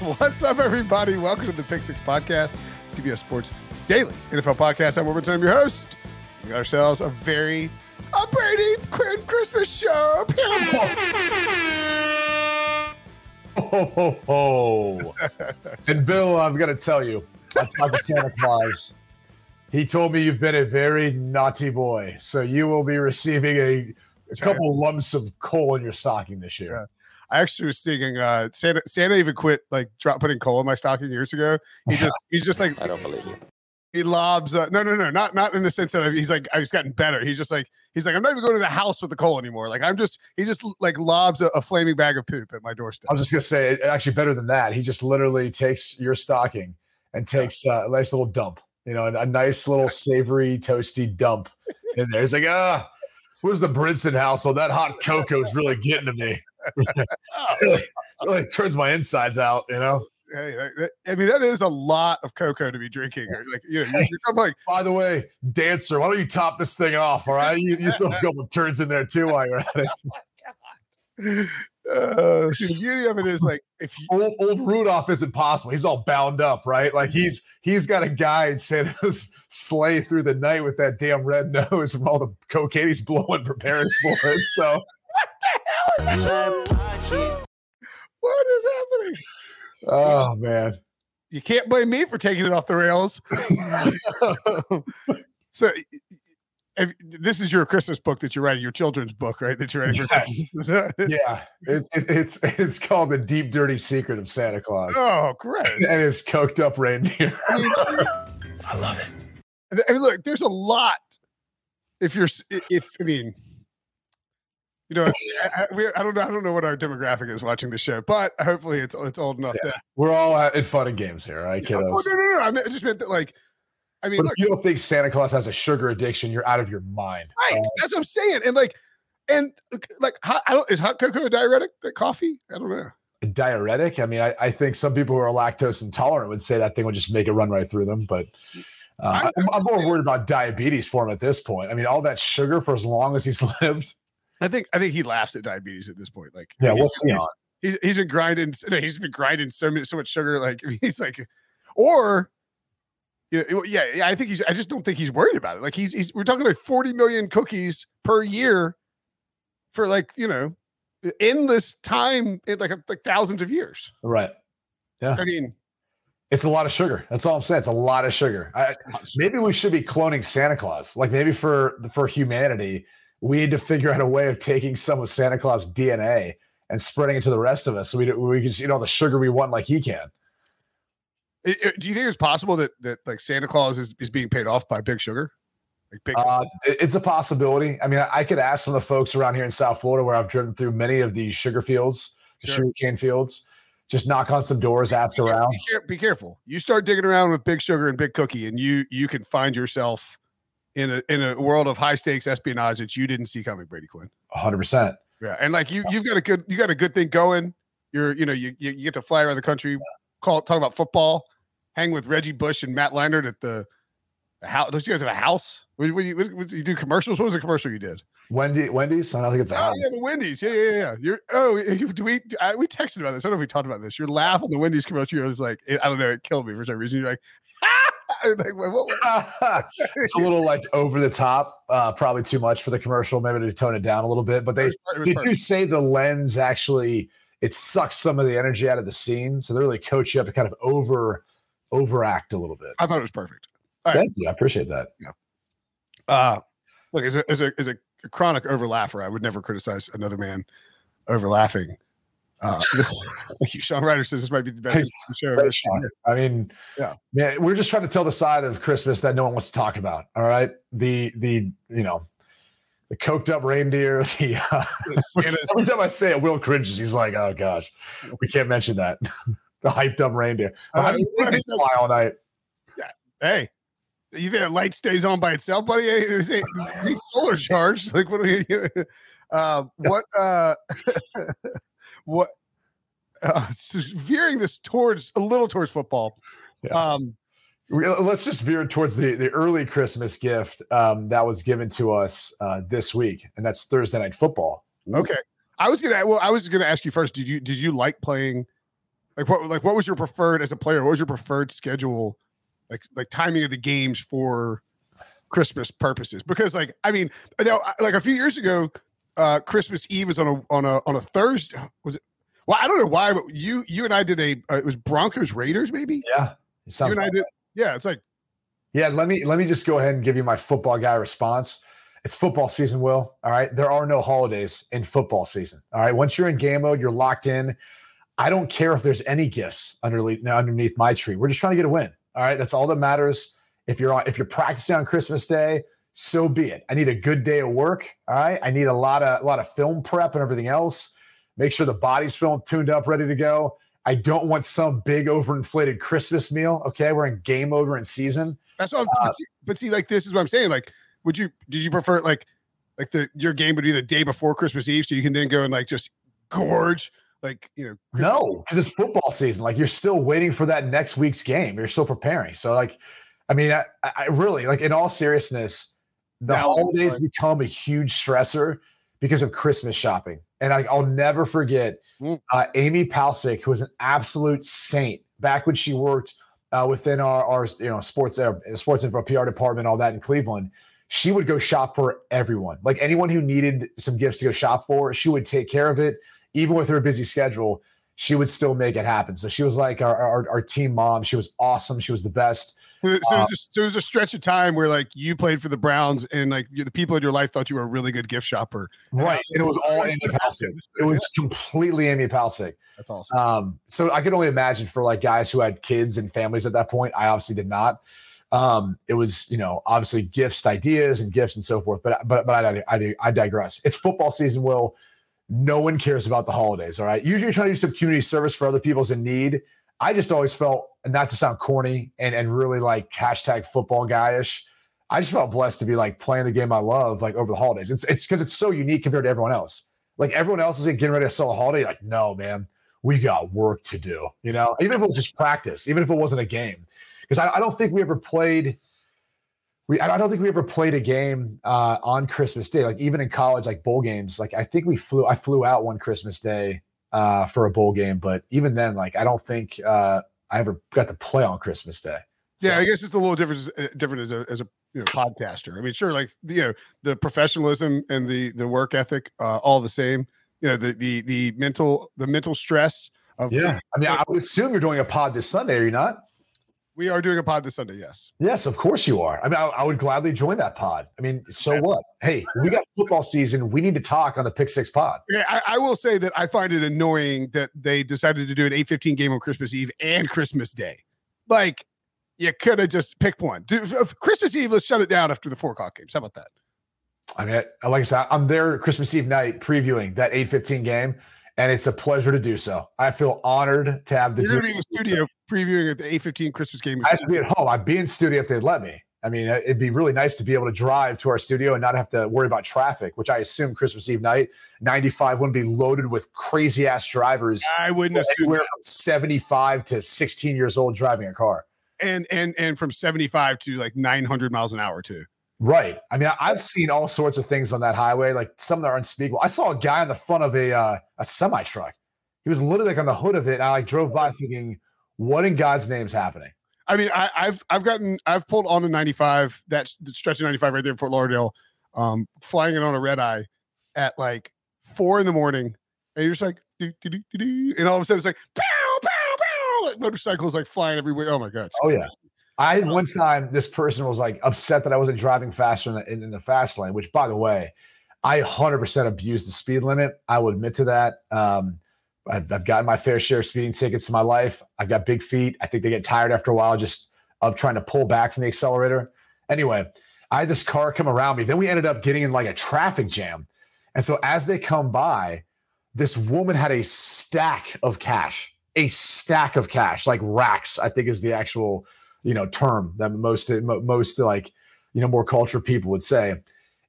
What's up, everybody? Welcome to the Pick Six Podcast, CBS Sports Daily NFL Podcast. I'm Robert I'm your host. We got ourselves a very a Brady Quinn Christmas show. Ho, ho, ho. and Bill, I'm going to tell you, I talked to Santa Claus. He told me you've been a very naughty boy. So you will be receiving a, a couple lumps of coal in your stocking this year. Yeah. I actually was thinking uh Santa Santa even quit like drop putting coal in my stocking years ago. He just he's just like I don't believe you. he lobs uh, no no no not not in the sense that he's like I've gotten better. He's just like he's like I'm not even going to the house with the coal anymore. Like I'm just he just like lobs a, a flaming bag of poop at my doorstep. I was just going to say, actually, better than that. He just literally takes your stocking and takes uh, a nice little dump, you know, a, a nice little savory, toasty dump in there. He's like, ah, where's the Brinson household? That hot cocoa is really getting to me. Really, really turns my insides out, you know. Hey, that- that- I mean that is a lot of cocoa to be drinking. Like you know, you're, you're like By the way, dancer, why don't you top this thing off? All right, you, you throw a couple of turns in there too while you're at it. uh, see the beauty of it is like if you Old, old Rudolph isn't possible. He's all bound up, right? Like he's he's got a guy in Santa's sleigh through the night with that damn red nose from all the cocaine he's blowing, preparing for it. So what is happening? Oh man. You can't blame me for taking it off the rails. so if, this is your Christmas book that you're writing, your children's book, right? That you're writing for Yes. Christmas. Yeah. It, it, it's it's called the deep dirty secret of Santa Claus. oh, great. And it's coked up reindeer. I love it. I mean, look, there's a lot. If you're, if I mean, you know, I, I, we, I don't know, I don't know what our demographic is watching the show, but hopefully it's it's old enough Yeah. that. We're all at, in fun and games here, right, Oh, kiddos? no, no, no! I, meant, I just meant that, like, I mean, look, if you don't think Santa Claus has a sugar addiction, you're out of your mind. right? that's what I'm saying, and like, and like, hot, I don't is hot cocoa a diuretic? That coffee? I don't know. A diuretic. I mean, I, I think some people who are lactose intolerant would say that thing would just make it run right through them. But uh, I'm, I'm more worried about diabetes for him at this point. I mean, all that sugar for as long as he's lived. I think I think he laughs at diabetes at this point. Like, Yeah, what's he he's- on? He's he's been grinding. He's been grinding so much so much sugar. Like he's like, or yeah, yeah, yeah. I think he's. I just don't think he's worried about it. Like he's he's. We're talking like forty million cookies per year for like you know endless time, in like like thousands of years. Right. Yeah. I mean, It's a lot of sugar. That's all I'm saying. It's a lot of sugar. I, maybe we should be cloning Santa Claus. Like maybe for for humanity, we need to figure out a way of taking some of Santa Claus DNA and spreading it to the rest of us, so we we can eat all the sugar we want, like he can. do you think it's possible that that like Santa Claus is, is being paid off by Big Sugar? Like big. Uh, it's a possibility. I mean, I, I could ask some of the folks around here in South Florida, where I've driven through many of these sugar fields, the Sure. sugar cane fields, just knock on some doors, ask around. Be, be careful. You start digging around with Big Sugar and Big Cookie, and you you can find yourself in a in a world of high stakes espionage that you didn't see coming, Brady Quinn. 100. percent Yeah, and like you you've got a good you got a good thing going. You're you know you you, you get to fly around the country, call talk about football, hang with Reggie Bush and Matt Leinart at the, the house. Don't you guys have a house? What, what, you, what, you do commercials? What was the commercial you did? Wendy, Wendy's. I don't think it's a Oh house. yeah, the Wendy's. Yeah, yeah, yeah. You're oh, you- do we I, we texted about this? I don't know if we talked about this. Your laugh on the Wendy's commercial was like it, I don't know. It killed me for some reason. You're like, like it's a little like over the top, uh, probably too much for the commercial. Maybe to tone it down a little bit. But they did you say the lens actually it sucks some of the energy out of the scene, so they really coach you up to kind of over overact a little bit. I thought it was perfect. All right. Thank you, I appreciate that. Uh, look, as a as a as a chronic overlaugher, I would never criticize another man over laughing. Uh, thank you. Sean Ryder says this might be the best show. Sean. I mean, Yeah. yeah, we're just trying to tell the side of Christmas that no one wants to talk about. All right, the the you know the coked up reindeer. The uh, every time I say it, Will cringes. He's like, "Oh gosh, we can't mention that." the hyped up reindeer. Well, how do you think they fly all night? hey, you think that light stays on by itself, buddy? Hey, It ain't, it solar charged. Like what? Are we, uh, what? Uh, what? Uh, veering this towards a little towards football. Yeah. Um, Let's just veer towards the the early Christmas gift um, that was given to us uh, this week, and that's Thursday night football. Okay. I was gonna well, I was gonna ask you first. Did you did you like playing like what like what was your preferred as a player? What was your preferred schedule, like like timing of the games for Christmas purposes? Because like I mean, now like a few years ago, uh Christmas Eve was on a on a on a Thursday. Was it? Well, I don't know why, but you you and I did a uh, it was Broncos Raiders maybe. Yeah, it You sounds. and I did. Yeah, it's like Yeah, let me let me just go ahead and give you my football guy response. It's football season, Will. All right. There are no holidays in football season. All right. Once you're in game mode, you're locked in. I don't care if there's any gifts underneath underneath my tree. We're just trying to get a win. All right. That's all that matters. If you're on if you're practicing on Christmas Day, so be it. I need a good day of work. All right. I need a lot of a lot of film prep and everything else. Make sure the body's feeling tuned up, ready to go. I don't want some big overinflated Christmas meal. Okay. We're in game over in season. That's what. Uh, but, see, but see, like this is what I'm saying. Like, would you did you prefer like like the your game would be the day before Christmas Eve, so you can then go and like just gorge like you know. Christmas No, because it's football season. Like you're still waiting for that next week's game. You're still preparing. So, like, I mean, I, I really like in all seriousness, the holidays become a huge stressor because of Christmas shopping. And I, I'll never forget Mm. uh, Amy Palcic, who was an absolute saint back when she worked uh, within our, our you know sports uh, sports info PR department, all that in Cleveland. She would go shop for everyone, like anyone who needed some gifts to go shop for. She would take care of it, even with her busy schedule. She would still make it happen. So she was like our, our, our team mom. She was awesome. She was the best. So, so, Uh, it was just, so it was a stretch of time where like you played for the Browns and like the people in your life thought you were a really good gift shopper. Right. And it was all Amy Palcic. It was completely Amy Palcic. That's awesome. Um, so I could only imagine for like guys who had kids and families at that point. I obviously did not. Um, it was, you know, obviously gifts, ideas, and gifts and so forth. But but but I, I, I digress. It's football season. Will no one cares about the holidays? All right. Usually, you're trying to do some community service for other people's in need. I just always felt, and not to sound corny and and really like hashtag football guyish. I just felt blessed to be like playing the game I love like over the holidays. It's it's because it's so unique compared to everyone else. Like everyone else is like, getting ready to sell a holiday. Like, no, man, we got work to do. You know, even if it was just practice, even if it wasn't a game, because I, I don't think we ever played. We I don't think we ever played a game uh, on Christmas Day. Like even in college, like bowl games. Like I think we flew. I flew out one Christmas Day uh, for a bowl game, but even then, like I don't think uh, I ever got to play on Christmas Day. yeah, I guess it's a little different uh, different as a as a you know podcaster. I mean, sure, like you know the professionalism and the the work ethic, uh, all the same. You know the the the mental the mental stress of yeah. I mean, I would assume you're doing a pod this Sunday, are you not? We are doing a pod this Sunday. Yes. Yes, of course you are. I mean, I, I would gladly join that pod. I mean, so what? Hey, we got football season. We need to talk on the Pick Six pod. Okay, I, I will say that I find it annoying that they decided to do an 8:15 game on Christmas Eve and Christmas Day. Like, you could have just picked one. Do, Christmas Eve, let's shut it down after the four o'clock games. How about that? I mean, like I said, I'm there Christmas Eve night previewing that 8:15 game, and it's a pleasure to do so. I feel honored to have the. You're be in the studio previewing at the A15 Christmas game. I to be at home. I'd be in studio if they'd let me. I mean, uh, it'd be really nice to be able to drive to our studio and not have to worry about traffic, which I assume Christmas Eve night, 95 wouldn't be loaded with crazy ass drivers. I wouldn't assume anywhere from 75 to 16 years old driving a car. And and and from 75 to like 900 miles an hour too. Right. I mean, I've seen all sorts of things on that highway, like some that are unspeakable. I saw a guy on the front of a uh, a semi truck. He was literally like on the hood of it. And I like drove by thinking, what in God's name is happening? I mean, I, have I've gotten I've pulled on a 95 that stretch of 95 right there in Fort Lauderdale, um, flying it on a red eye at like four in the morning, and you're just like, doo, doo, doo, and all of a sudden it's like, pow, pow, pow, like motorcycles like flying everywhere. Oh my god! Oh yeah. I had one time this person was like upset that I wasn't driving faster in the, in, in the fast lane, which by the way, I 100% abused the speed limit. I will admit to that. Um, I've, I've gotten my fair share of speeding tickets in my life. I've got big feet. I think they get tired after a while just of trying to pull back from the accelerator. Anyway, I had this car come around me. Then we ended up getting in like a traffic jam. And so as they come by, this woman had a stack of cash, a stack of cash, like racks, I think is the actual, you know, term that most, most like, you know, more cultured people would say.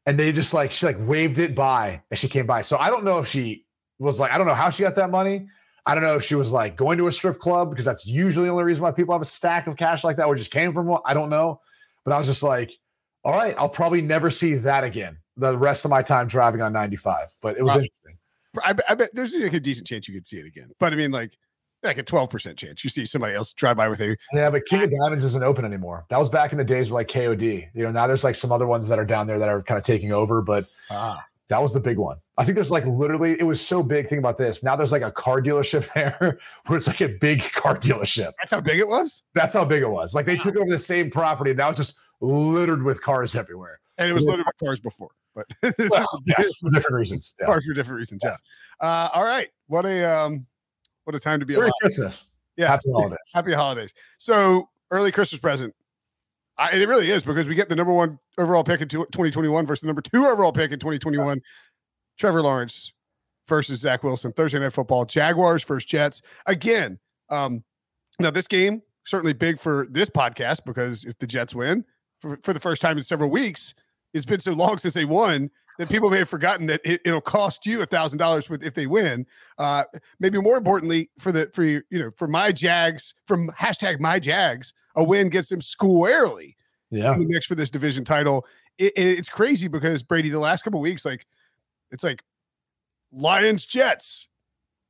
And they just like, she like waved it by as she came by. So I don't know if she was like, I don't know how she got that money. I don't know if she was like going to a strip club because that's usually the only reason why people have a stack of cash like that or just came from one. I don't know. But I was just like, all right, I'll probably never see that again the rest of my time driving on 95. But it was interesting. I, I bet there's like a decent chance you could see it again. But I mean, like, like a 12% chance you see somebody else drive by with a yeah but king of diamonds isn't open anymore that was back in the days with like kod you know now there's like some other ones that are down there that are kind of taking over but ah. That was the big one. I think there's like literally, it was so big. Think about this. Now there's like a car dealership there where it's like a big car dealership. That's how big it was? That's how big it was. Like they wow. took over the same property. And now it's just littered with cars everywhere. And it was littered with cars before, but well, yes, for different reasons. Yeah. Cars for different reasons. Yes. Yeah. Uh, all right. What a, um, what a time to be Merry alive. Christmas. Yeah. Happy holidays. Happy holidays. So early Christmas present. I, it really is because we get the number one overall pick in 2021 versus the number two overall pick in 2021. Trevor Lawrence versus Zach Wilson, Thursday Night Football, Jaguars versus Jets. Again, um, now this game certainly big for this podcast because if the Jets win for, for the first time in several weeks, it's been so long since they won that people may have forgotten that it, will cost you a thousand dollars with if they win. Uh, maybe more importantly, for the for you know for my Jags from hashtag my Jags, a win gets them squarely yeah. in the mix for this division title. It, it's crazy because Brady, the last couple weeks, like it's like Lions Jets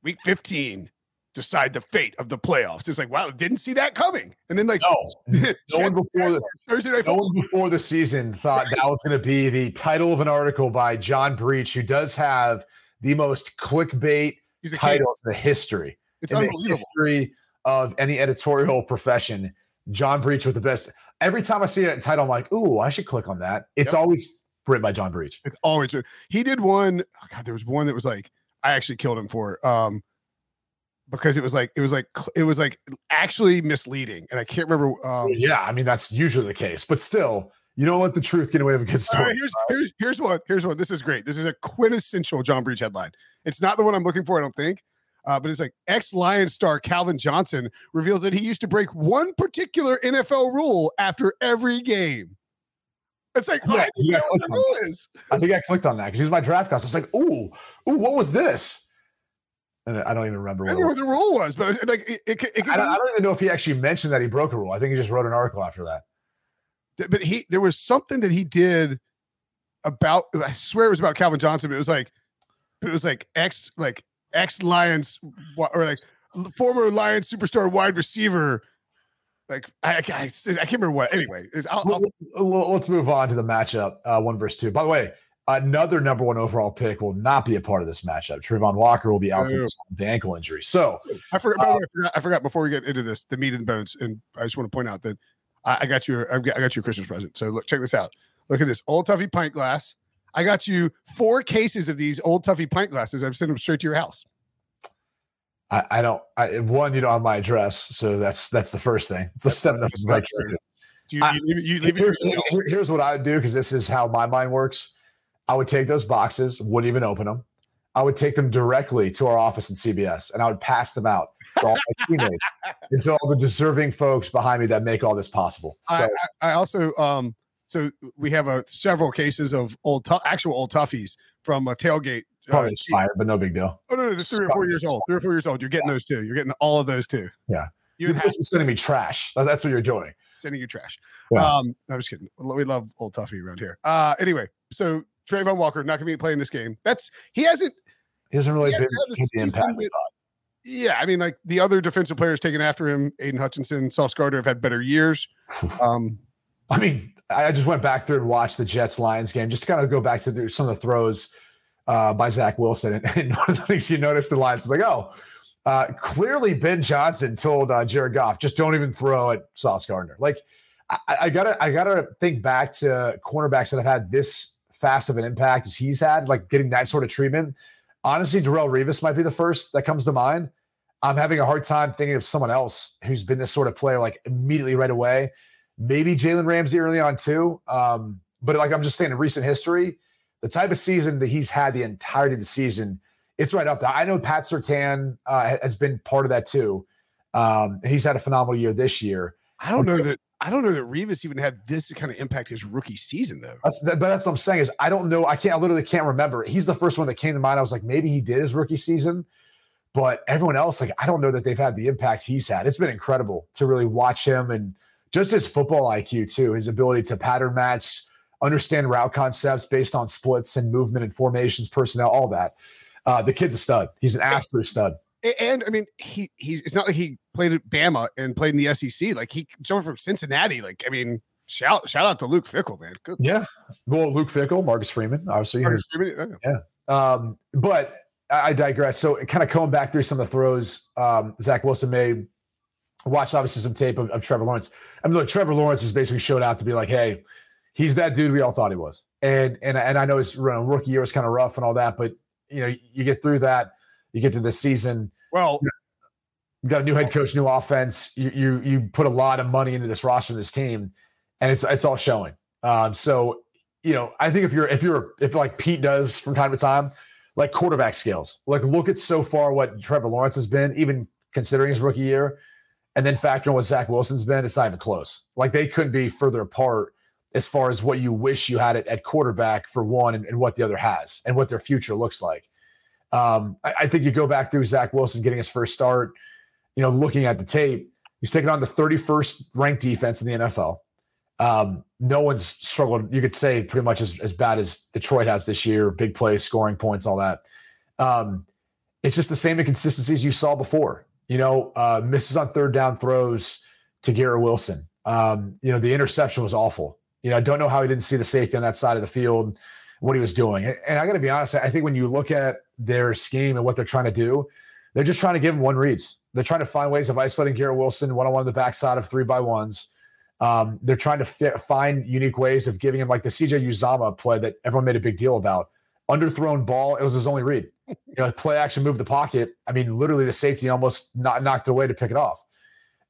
week 15 decide the fate of the playoffs. It's like, wow, didn't see that coming. And then like no, no one before the Thursday night no one before the season thought that was going to be the title of an article by John Breech, who does have the most clickbait titles in the history. It's in unbelievable. the history of any editorial profession. John Breech with the best. Every time I see that title, I'm like, ooh, I should click on that. It's yep. always written by John Breech. It's always true. He did one. Oh God, there was one that was like I actually killed him for. Um, because it was like it was like it was like actually misleading, and I can't remember. Um, yeah, I mean that's usually the case, but still, you don't let the truth get away with a good story. Right, here's, here's here's one. Here's one. This is great. This is a quintessential John Breech headline. It's not the one I'm looking for, I don't think. Uh, but it's like ex Lion star Calvin Johnson reveals that he used to break one particular NFL rule after every game. It's like, yeah, I, I think I clicked on that because he's my draft guy. So I was like, ooh, ooh, what was this? And I don't even remember what, what the rule was, but like, it, it, it, I, don't, I, don't, even know if he actually mentioned that he broke a rule. I think he just wrote an article after that. But he, there was something that he did about. I swear it was about Calvin Johnson. But it was like, it was like ex, like ex Lions or like former Lions superstar wide receiver like I, I, I, can't remember what. Anyway, I'll, I'll, let's move on to the matchup. Uh, one versus two. By the way, another number one overall pick will not be a part of this matchup. Travon Walker will be out with the ankle injury. So I forgot, uh, way, I forgot, I forgot. Before we get into this, the meat and bones, and I just want to point out that I, I got you. I got, you a Christmas present. So look, check this out. Look at this old Tuffy pint glass. I got you four cases of these old Tuffy pint glasses. I've sent them straight to your house. I, I don't. I, one, you don't have my address, so that's that's the first thing. It's the step number. Right. So you, you, leave, you leave here's, here's what I would do because this is how my mind works. I would take those boxes, wouldn't even open them. I would take them directly to our office in CBS and I would pass them out to all my teammates and to all the deserving folks behind me that make all this possible. So I, I also um so we have a several cases of old tu- actual old toughies from a tailgate. uh, probably expired, but no big deal. oh no, no, they're three or four years old. Three or four years old. You're getting those too. You're getting all of those too. Yeah. You You're and Hack basically sending me trash. That's what you're doing. sending you trash. Yeah. Um, I was kidding. We love old toughy around here. Uh, anyway, so Travon Walker not gonna be playing this game. That's he hasn't. He hasn't really He been the had the season impact. that- Yeah, I mean, like the other defensive players taken after him, Aidan Hutchinson, Sauce Gardner have had better years. Um, I mean, I just went back through and watched the Jets Lions game just to kind of go back to some of the throws uh, by Zach Wilson. And, and one of the things you noticed the Lions is like, oh, uh, clearly Ben Johnson told uh, Jared Goff, just don't even throw at Sauce Gardner. Like, I, I gotta, I gotta think back to cornerbacks that have had this fast of an impact as he's had, like getting that sort of treatment. Honestly, Darrelle Revis might be the first that comes to mind. I'm having a hard time thinking of someone else who's been this sort of player, like immediately right away. Maybe Jalen Ramsey early on too. Um, but like I'm just saying, in recent history, the type of season that he's had the entirety of the season, it's right up there. I know Pat Sertan uh, has been part of that too. Um, he's had a phenomenal year this year. I don't know that I don't know that Revis even had this kind of impact his rookie season though. That's, that, but that's what I'm saying is I don't know. I can't. I literally can't remember. He's the first one that came to mind. I was like, maybe he did his rookie season, but everyone else, like, I don't know that they've had the impact he's had. It's been incredible to really watch him and just his football IQ too. His ability to pattern match, understand route concepts based on splits and movement and formations, personnel, all that. Uh, the kid's a stud. He's an absolute stud. And I mean, he he's it's not like he played at Bama and played in the SEC. Like he someone from Cincinnati. Like I mean, shout shout out to Luke Fickell, man. Good. Yeah. Well, Luke Fickell, Marcus Freeman, obviously. Marcus Freeman, uh, Um, but I, digress. So, kind of going back through some of the throws um, Zach Wilson made. Watched obviously some tape of, of Trevor Lawrence. I mean, look, Trevor Lawrence has basically showed out to be like, hey, he's that dude we all thought he was. And and and I know his rookie year was kind of rough and all that, but you know, you get through that, you get to this season, Well, you got a new head coach, new offense. You you you put a lot of money into this roster, this team, and it's it's all showing. Um, so you know, I think if you're if you're if like Pete does from time to time, like quarterback skills, like look at so far what Trevor Lawrence has been, even considering his rookie year, and then factor in what Zach Wilson's been, it's not even close. Like they couldn't be further apart as far as what you wish you had it at quarterback for one and, and what the other has and what their future looks like. Um, I, I think you go back through Zach Wilson getting his first start, you know, looking at the tape, he's taking on the 31st ranked defense in the NFL. Um, no one's struggled, you could say, pretty much as, as bad as Detroit has this year big plays, scoring points, all that. Um, it's just the same inconsistencies you saw before. You know, uh, misses on third down throws to Garrett Wilson. Um, you know, the interception was awful. You know, I don't know how he didn't see the safety on that side of the field, what he was doing. And, I got to be honest, I think when you look at their scheme and what they're trying to do, they're just trying to give him one reads. They're trying to find ways of isolating Garrett Wilson one on one on the backside of three by ones. Um, they're trying to fit, find unique ways of giving him like the CJ Uzomah play that everyone made a big deal about. Underthrown ball, it was his only read. You know, play action, move the pocket. I mean, literally the safety almost not, knocked away to pick it off.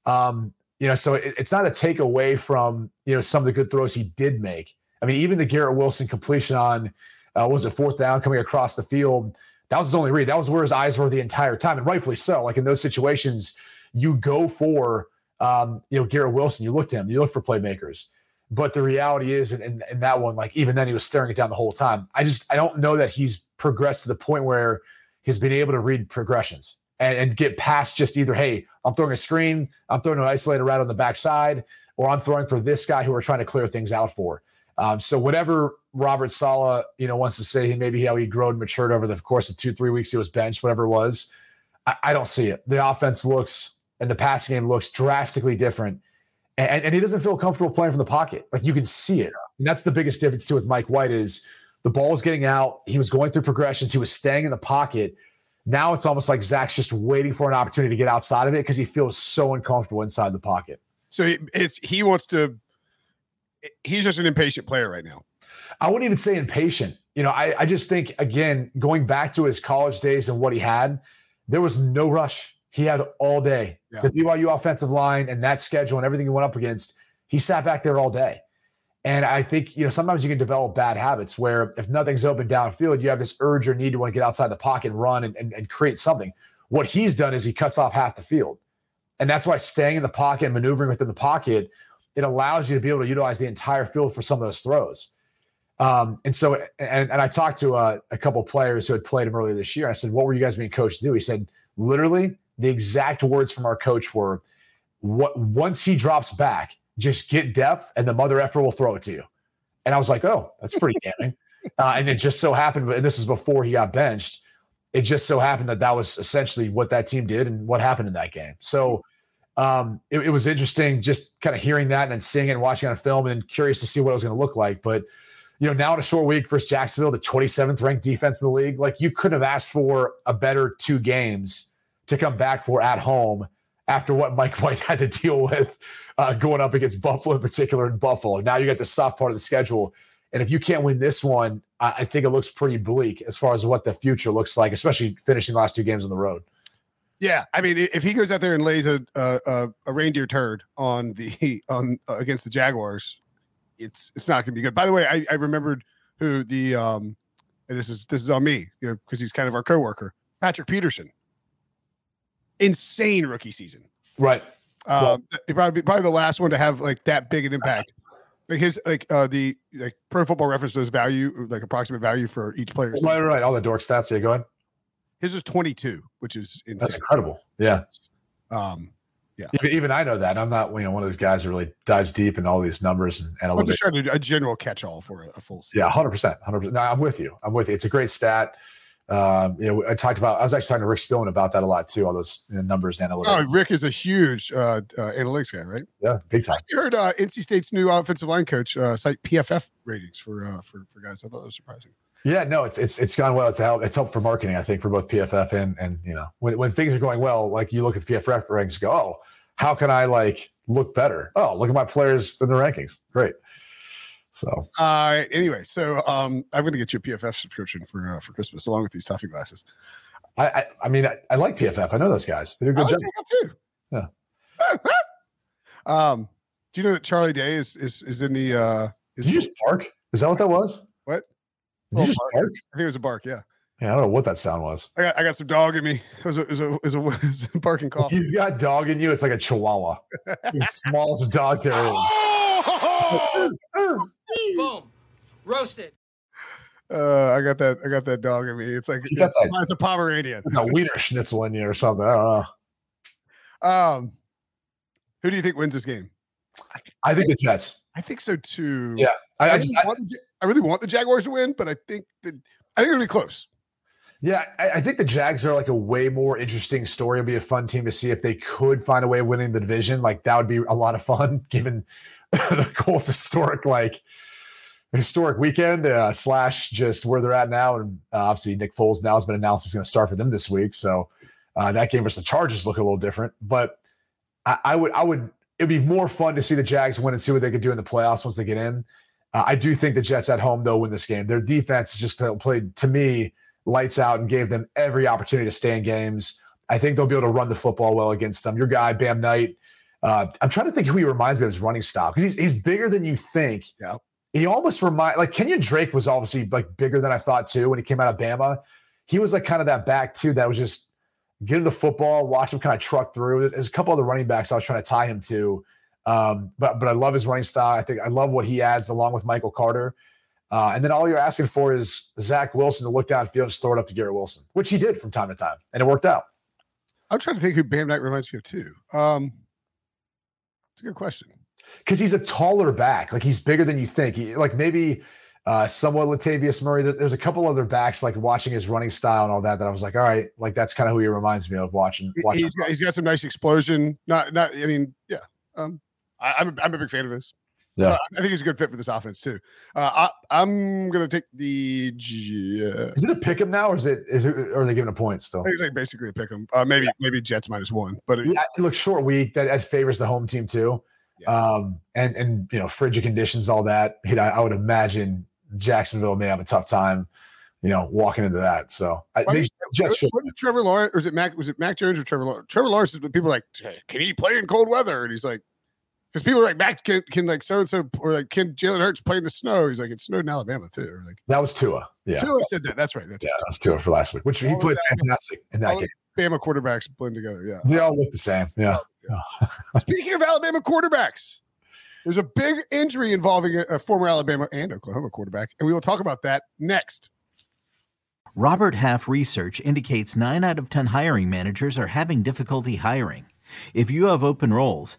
Um, you know, so it, it's not a take away from you know some of the good throws he did make. I mean, even the Garrett Wilson completion on uh, was it fourth down coming across the field. That was his only read. That was where his eyes were the entire time, and rightfully so. Like in those situations, you go for um, you know Garrett Wilson. You look to him. You look for playmakers. But the reality is, in, in, in that one, like even then, he was staring it down the whole time. I just I don't know that he's progressed to the point where he's been able to read progressions and, and get past just either, hey, I'm throwing a screen, I'm throwing an isolated route on the backside, or I'm throwing for this guy who we're trying to clear things out for. Um, so whatever Robert Saleh, you know, wants to say, he maybe how he grew and matured over the course of two, three weeks he was benched, whatever it was. I, I don't see it. The offense looks and the passing game looks drastically different. And, and he doesn't feel comfortable playing from the pocket. Like you can see it. And that's the biggest difference too with Mike White is the ball was getting out. He was going through progressions. He was staying in the pocket. Now it's almost like Zach's just waiting for an opportunity to get outside of it because he feels so uncomfortable inside the pocket. so he, it's he wants to. He's just an impatient player right now. I wouldn't even say impatient. You know, I, I just think, again, going back to his college days and what he had, there was no rush. He had all day. Yeah. The BYU offensive line and that schedule and everything he went up against, he sat back there all day. And I think, you know, sometimes you can develop bad habits where if nothing's open downfield, you have this urge or need to want to get outside the pocket and run and, and, and create something. What he's done is he cuts off half the field. And that's why staying in the pocket and maneuvering within the pocket, it allows you to be able to utilize the entire field for some of those throws. Um, and so, and, and I talked to a, a couple players who had played him earlier this year. I said, What were you guys being coached to do? He said, Literally, the exact words from our coach were, "What once he drops back, just get depth, and the mother effer will throw it to you." And I was like, "Oh, that's pretty damning." Uh, and it just so happened, but this is before he got benched. It just so happened that that was essentially what that team did and what happened in that game. So um, it, it was interesting just kind of hearing that and then seeing it and watching on film and curious to see what it was going to look like. But you know, now in a short week versus Jacksonville, the 27th ranked defense in the league, like you couldn't have asked for a better two games to come back for at home after what Mike White had to deal with uh, going up against Buffalo in particular in Buffalo. Now you got the soft part of the schedule. And if you can't win this one, I, I think it looks pretty bleak as far as what the future looks like, especially finishing the last two games on the road. Yeah, I mean, if he goes out there and lays a a, a reindeer turd on the on uh, against the Jaguars, it's it's not going to be good. By the way, I, I remembered who the um, and this is this is on me, you know, because he's kind of our coworker, Patrick Peterson. Insane rookie season, right? Um, well, probably probably the last one to have like that big an impact. Like his like uh the like Pro Football Reference does value like approximate value for each player. Right, right. All the dork stats. Yeah, go ahead. His was twenty two, which is insane. That's incredible. Yeah. Um, yeah. Even, even, I know that. I'm not, you know, one of those guys that really dives deep in all these numbers and analytics. I'm just trying to a general catch all for a, a, full season. Yeah, 100%. 100%. No, I'm with you. I'm with you. It's a great stat. Um, you know, I talked about, I was actually talking to Rick Spielman about that a lot too, all those you know, numbers and analytics. Oh, Rick is a huge uh, uh, analytics guy, right? Yeah, big time. You heard uh, NC State's new offensive line coach uh, cite PFF ratings for, uh, for, for guys. I thought that was surprising. Yeah, no, it's it's it's gone well. It's help. It's helped for marketing, I think, for both PFF and and you know when when things are going well, like you look at the PFF rankings, go, oh, how can I like look better? Oh, look at my players in the rankings. Great. So, uh, anyway, so um, I'm going to get you a PFF subscription for uh, for Christmas along with these toffee glasses. I I, I mean I, I, like PFF. I know those guys. They do a good job too. Yeah. um, do you know that Charlie Day is is is in the? uh is Did you just bark? Is that what that was? What? Did you just bark? bark? I think it was a bark. Yeah. Yeah, I don't know what that sound was. I got, I got some dog in me. It was a, it was a, it was a, it was a barking cough. You got dog in you. It's like a chihuahua. the smallest dog there is. Boom, roasted. Uh, I got that. I got that dog in me. It's like it's, that, it's, a Pomeranian. a wiener schnitzel in you or something. I don't know. Um, who do you think wins this game? I think the Jets. I think so too. Yeah, I, I, just, I, the, I really want the Jaguars to win, but I think that I think it'll be close. Yeah, I, I, think the Jags are like a way more interesting story. It'll be a fun team to see if they could find a way of winning the division. Like that would be a lot of fun, given the Colts' historic like historic weekend uh, slash just where they're at now. And uh, obviously, Nick Foles now has been announced he's going to start for them this week, so uh, that game versus the Chargers look a little different. But I, I would, I would, it'd be more fun to see the Jags win and see what they could do in the playoffs once they get in. Uh, I do think the Jets at home though win this game. Their defense has just played to me lights out and gave them every opportunity to stay in games. I think they'll be able to run the football well against them. Your guy Bam Knight. Uh, I'm trying to think who he reminds me of his running style because he's he's bigger than you think. Yeah. He almost remind like Kenyan Drake was obviously like bigger than I thought too when he came out of Bama. He was like kind of that back too that was just get him the football, watch him kind of truck through. There's a couple other running backs I was trying to tie him to um, but but I love his running style. I think I love what he adds along with Michael Carter. Uh, and then all you're asking for is Zach Wilson to look downfield and throw it up to Garrett Wilson, which he did from time to time, and it worked out. I'm trying to think who Bam Knight reminds me of too. Um, it's a good question because he's a taller back, like he's bigger than you think. He, like maybe uh, somewhat Latavius Murray. There's a couple other backs, like watching his running style and all that, that I was like, all right, like that's kind of who he reminds me of watching. watching he's got, he's got some nice explosion. Not, not. I mean, yeah. Um, I, am a, I'm a big fan of his. Yeah, uh, I think he's a good fit for this offense too. Uh, I, am gonna take the. Uh, is it a pick him now, or is it? Is it? Or are they giving a point still? It's like basically a pick him. Uh, maybe yeah. maybe Jets minus one, but it, yeah, it looks short week. That, that favors the home team too. Yeah. Um, and and you know frigid conditions, all that. You know, I would imagine Jacksonville may have a tough time you know, walking into that. So I, they just. Trevor Lawrence, or is it Mac? Was it Mac Jones or Trevor Lawrence? Trevor Lawrence is people are like, can he play in cold weather? And he's like, Because people are like, Mac can, can like so and so, or like, can Jalen Hurts play in the snow? He's like, it snowed in Alabama too. Or like, That was Tua. Yeah. Tua said that. That's right. That's Yeah, that was Tua for last week, which he All of played that- fantastic in that all game. Bama quarterbacks blend together. Yeah. They all look the same. Yeah. Speaking of Alabama quarterbacks, there's a big injury involving a, a former Alabama and Oklahoma quarterback, and we will talk about that next. Robert Half research indicates 9 out of 10 hiring managers are having difficulty hiring. If you have open roles,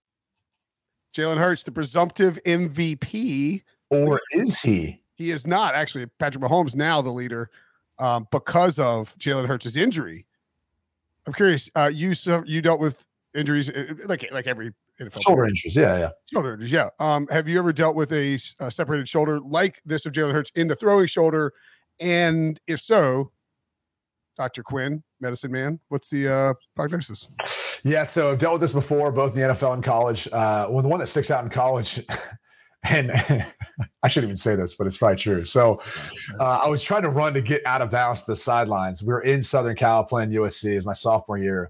Jalen Hurts, the presumptive MVP. Or is he? He is not actually Patrick Mahomes now the leader um, because of Jalen Hurts' injury. I'm curious. Uh, you so you dealt with injuries uh, like like every NFL Shoulder injuries. Yeah, yeah. shoulder injuries. Yeah. Um, have you ever dealt with a separated shoulder like this of Jalen Hurts in the throwing shoulder? And if so, Dr. Quinn, medicine man, what's the uh, prognosis? Yeah, so I've dealt with this before, both in the NFL and college. Uh, well, the one that sticks out in college, and I shouldn't even say this, but it's probably true. So uh, I was trying to run to get out of bounds to the sidelines. We were in Southern Cal playing USC as my sophomore year,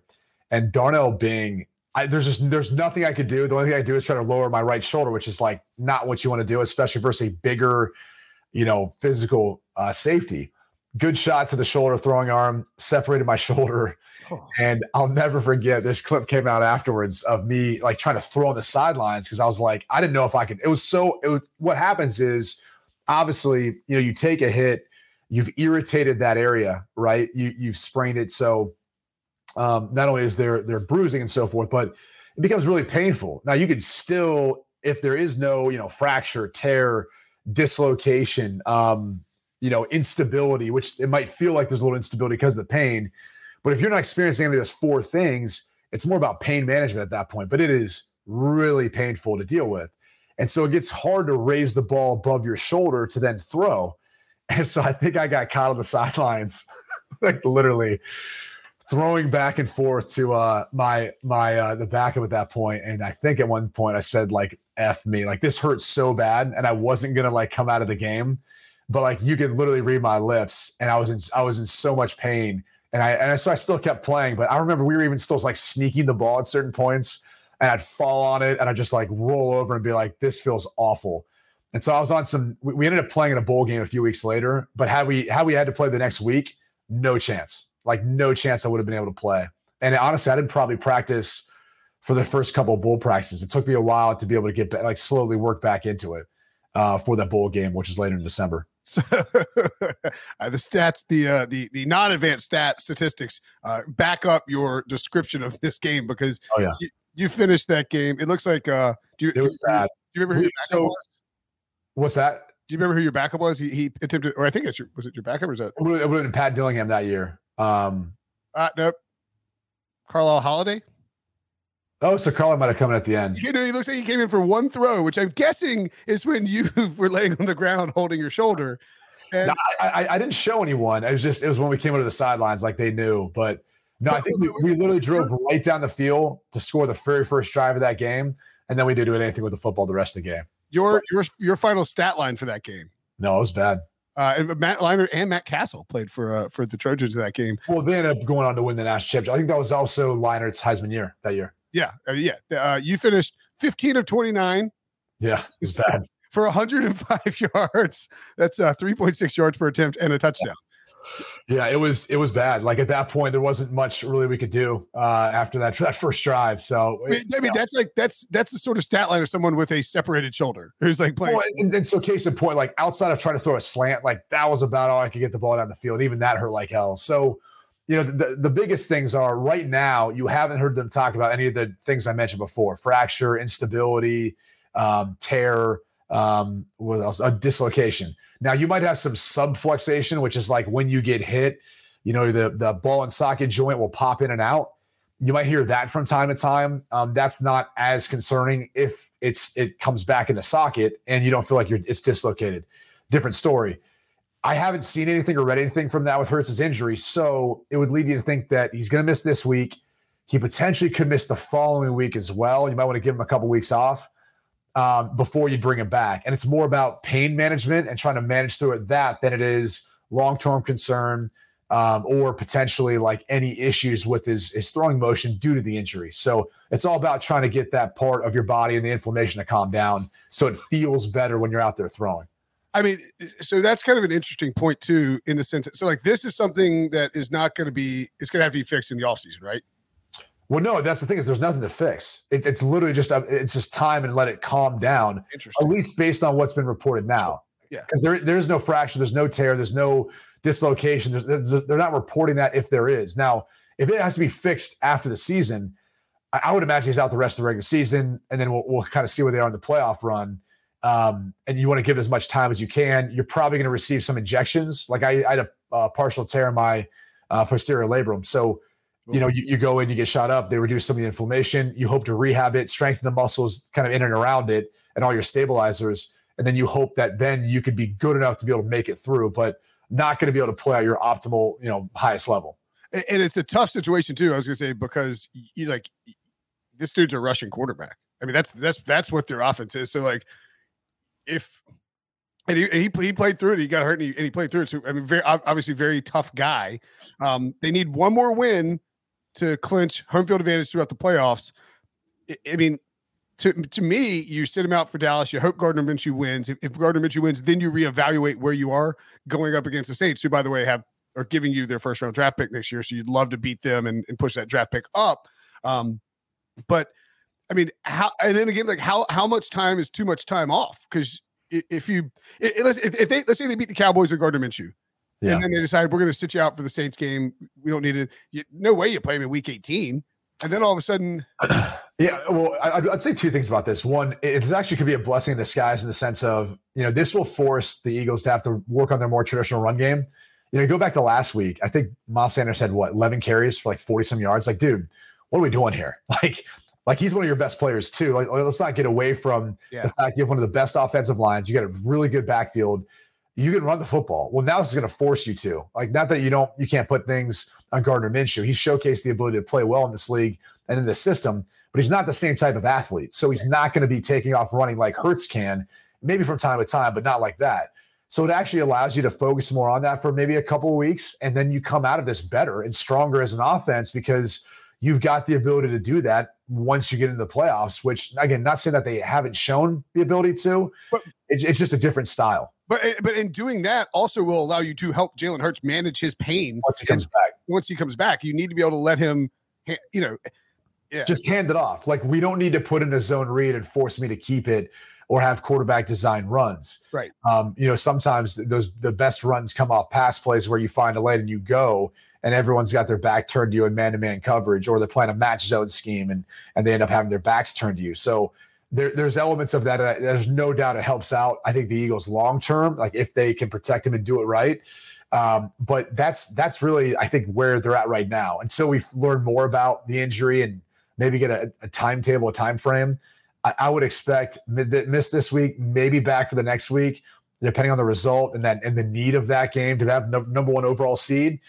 and Darnell Bing. I, there's just there's nothing I could do. The only thing I do is try to lower my right shoulder, which is like not what you want to do, especially versus a bigger, you know, physical uh, safety. Good shot to the shoulder, throwing arm, separated my shoulder. And I'll never forget this clip came out afterwards of me like trying to throw on the sidelines because I was like, I didn't know if I could. It was so, it was, what happens is obviously, you know, you take a hit, you've irritated that area, right? You, you've sprained it. So um, not only is there, there bruising and so forth, but it becomes really painful. Now you could still, if there is no, you know, fracture, tear, dislocation, um, you know, instability, which it might feel like there's a little instability because of the pain. But if you're not experiencing any of those four things, it's more about pain management at that point. But it is really painful to deal with. And so it gets hard to raise the ball above your shoulder to then throw. And so I think I got caught on the sidelines, like literally throwing back and forth to uh my my uh the backup at that point. And I think at one point I said like F me, like this hurts so bad. And I wasn't gonna like come out of the game. But like you could literally read my lips, and I was in I was in so much pain and I and so I still kept playing. But I remember we were even still like sneaking the ball at certain points, and I'd fall on it, and I'd just like roll over and be like, "This feels awful." And so I was on some. We we ended up playing in a bowl game a few weeks later, but had we had we had to play the next week, no chance, like no chance I would have been able to play. And honestly, I didn't probably practice for the first couple of bowl practices. It took me a while to be able to get back, like slowly work back into it uh, for that bowl game, which is later in December. So, uh, the stats, the uh, the the non-advanced stat statistics uh, back up your description of this game because Oh, yeah. you, you finished that game. It looks like uh, do you, It was do bad. Do you remember who your So- was? What's that? Do you remember who your backup was? He, he attempted, or I think it's your, was it your backup or is that It would have been Pat Dillingham that year. Um, uh, nope, Carlyle Holiday? Oh, so Carla might have come in at the end. You know, he looks like he came in for one throw, which I'm guessing is when you were laying on the ground holding your shoulder. And No, I, I, I didn't show anyone. It was just it was when we came over to the sidelines, like they knew. But no, I think we, we literally drove right down the field to score the very first drive of that game, and then we didn't do anything with the football the rest of the game. your your your final stat line for that game. No, it was bad. Uh, and Matt Leinart and Matt Cassel played for uh, for the Trojans in that game. Well, they ended up going on to win the national championship. I think that was also Leinart's Heisman year that year. Yeah, uh, yeah. Uh, you finished 15 of 29 Yeah, it was bad. for 105 yards. That's uh, 3.6 yards per attempt and a touchdown. Yeah, it was it was bad. Like at that point, there wasn't much really we could do uh, after that that first drive. So I mean, I mean that's like that's that's the sort of stat line of someone with a separated shoulder who's like playing. Well, and, and so case in point, like outside of trying to throw a slant, like that was about all I could get the ball down the field. Even that hurt like hell. So you know the, the biggest things are right now you haven't heard them talk about any of the things i mentioned before fracture instability um, tear um, what else? A dislocation. Now you might have some subluxation which is like when you get hit you know the, the ball and socket joint will pop in and out. You might hear that from time to time. Um, that's not as concerning if it's it comes back in the socket and you don't feel like you're it's dislocated. Different story I haven't seen anything or read anything from that with Hurts's injury. So it would lead you to think that he's going to miss this week. He potentially could miss the following week as well. You might want to give him a couple weeks off um, before you bring him back. And it's more about pain management and trying to manage through it that than it is long term concern um, or potentially like any issues with his, his throwing motion due to the injury. So it's all about trying to get that part of your body and the inflammation to calm down so it feels better when you're out there throwing. I mean, so that's kind of an interesting point too, in the sense that so like this is something that is not going to be it's going to have to be fixed in the offseason, right? Well, no, that's the thing is there's nothing to fix. It's it's literally just uh, it's just time and let it calm down. Interesting. At least based on what's been reported now. Yeah. Because there there is no fracture, there's no tear, there's no dislocation. There's, there's, they're not reporting that if there is. Now, if it has to be fixed after the season, I, I would imagine he's out the rest of the regular season, and then we'll, we'll kind of see where they are in the playoff run um, and you want to give it as much time as you can, you're probably going to receive some injections. Like I, I had a uh, partial tear in my uh, posterior labrum. So, you know, you, you go in, you get shot up, they reduce some of the inflammation. You hope to rehab it, strengthen the muscles kind of in and around it, and all your stabilizers. And then you hope that then you could be good enough to be able to make it through, but not going to be able to play at your optimal, you know, highest level. And it's a tough situation too. I was going to say because you like this dude's a Russian quarterback. I mean, that's that's that's what their offense is. So like if and he, he, he played through it. He got hurt and he, and he played through it. So I mean, very obviously very tough guy. Um, they need one more win to clinch home field advantage throughout the playoffs. I, I, mean, to to me, you sit him out for Dallas. You hope Gardner Minshew wins. If, if Gardner Minshew wins, then you reevaluate where you are going up against the Saints, who by the way have are giving you their first round draft pick next year. So you'd love to beat them and, and push that draft pick up. Um, but I mean, how and then again, like how how much time is too much time off? Because if you if, if they let's say they beat the Cowboys or Gardner Minshew, yeah. and then they decide we're going to sit you out for the Saints game, we don't need it. You, no way you play him in Week 18, and then all of a sudden, yeah. Well, I, would say two things about this. One, it actually could be a blessing in disguise in the sense of you know this will force the Eagles to have to work on their more traditional run game. You know, you go back to last week. I think Miles Sanders had what 11 carries for like 40 some yards. Like, dude, what are we doing here? Like, like he's one of your best players too. Like let's not get away from yeah. the fact you have one of the best offensive lines. You got a really good backfield. You can run the football. Well, now it's going to force you to. Like not that you don't, you can't put things on Gardner Minshew. He showcased the ability to play well in this league and in the system, but he's not the same type of athlete. So he's not going to be taking off running like Hurts can, maybe from time to time, but not like that. So it actually allows you to focus more on that for maybe a couple of weeks, and then you come out of this better and stronger as an offense because you've got the ability to do that once you get into the playoffs, which again, not saying that they haven't shown the ability to, but it's, it's just a different style. But eh, but in doing that, also will allow you to help Jalen Hurts manage his pain once he comes back. Once he comes back, you need to be able to let him, you know, yeah. just hand it off. Like we don't need to put in a zone read and force me to keep it or have quarterback design runs. Right. Um, you know, sometimes those the best runs come off pass plays where you find a lane and you go and everyone's got their back turned to you in man-to-man coverage, or they're playing a match zone scheme and and they end up having their backs turned to you. So there, there's elements of that. there's no doubt it helps out. I think the Eagles long term, like if they can protect him and do it right. Um, but that's that's really I think where they're at right now. Until we learn more about the injury and maybe get a, a timetable, a time frame, I, I would expect that miss this week, maybe back for the next week, depending on the result and that and the need of that game to have no, number one overall seed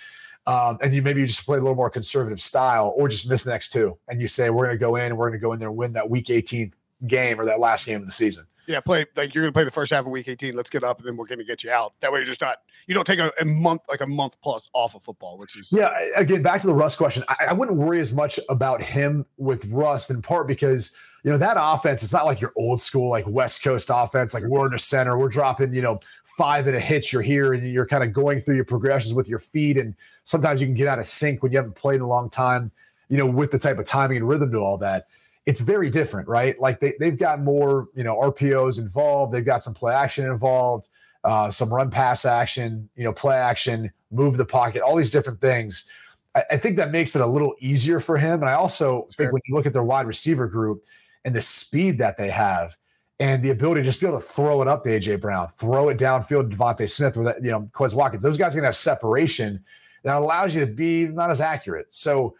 um, and you maybe you just play a little more conservative style or just miss the next two. And you say we're going to go in and we're going to go in there and win that week 18th game or that last game of the season Yeah, play like you're gonna play the first half of week 18. Let's get up and then we're gonna get you out. That way you're just not you don't take a, a month like a month plus off of football, which is Yeah, again, back to the Russ question. I, I wouldn't worry as much about him with Russ in part because you know that offense. It's not like your old school like West Coast offense. Like we're in the center, we're dropping you know five in a hitch. You're here and you're kind of going through your progressions with your feet, and sometimes you can get out of sync when you haven't played in a long time. You know, with the type of timing and rhythm to all that it's very different, right? Like they, they've got more, you know, RPOs involved. They've got some play action involved, uh, some run pass action, you know, play action, move the pocket, all these different things. I, I think that makes it a little easier for him. And I also That's think when you look at their wide receiver group and the speed that they have and the ability to just be able to throw it up to AJ Brown, throw it downfield to DeVonta Smith with you know, Quez Watkins, those guys are gonna have separation that allows you to be not as accurate. So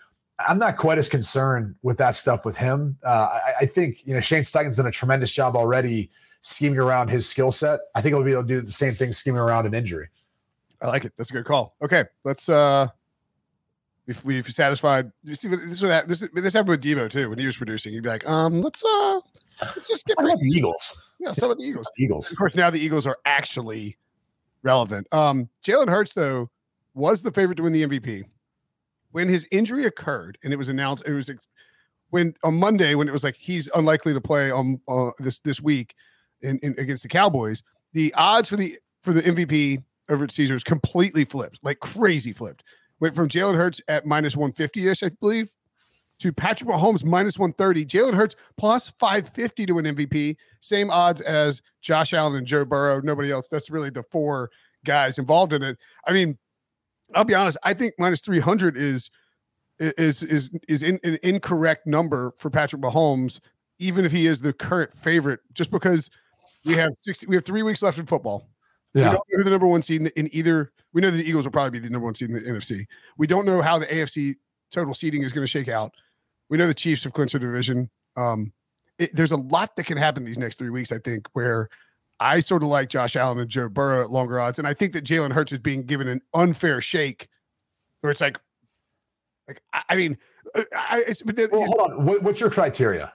I'm not quite as concerned with that stuff with him. Uh, I, I, think you know Shane Steichen's done a tremendous job already scheming around his skill set. I think he'll be able to do the same thing scheming around an injury. I like it. That's a good call. Okay, let's. uh If we if you're satisfied, you see this what this this happened with Devo too when he was producing. He'd be like, um, let's uh, let's just get the Eagles. Yeah, some of the Eagles. Eagles. Of course, now the Eagles are actually relevant. Um, Jalen Hurts though was the favorite to win the MVP when his injury occurred and it was announced, it was when on Monday when it was like he's unlikely to play on uh, this this week in, in, against the Cowboys. The odds for the for the MVP over at Caesars completely flipped, like crazy flipped. Went from Jalen Hurts at minus one fifty ish, I believe, to Patrick Mahomes minus one thirty. Jalen Hurts plus five fifty to win MVP. Same odds as Josh Allen and Joe Burrow. Nobody else. That's really the four guys involved in it. I mean, I'll be honest. I think minus three hundred is is is is in, an incorrect number for Patrick Mahomes, even if he is the current favorite. Just because we have sixty, we have three weeks left in football. Yeah. We don't know who the number one seed in, in, either. We know the Eagles will probably be the number one seed in the NFC. We don't know how the AFC total seeding is going to shake out. We know the Chiefs have clinched their division. Um, it, there's a lot that can happen these next three weeks. I think where I sort of like Josh Allen and Joe Burrow at longer odds, and I think that Jalen Hurts is being given an unfair shake, where it's like, like I, mean, uh, I, it's, but well, hold on. What, what's your criteria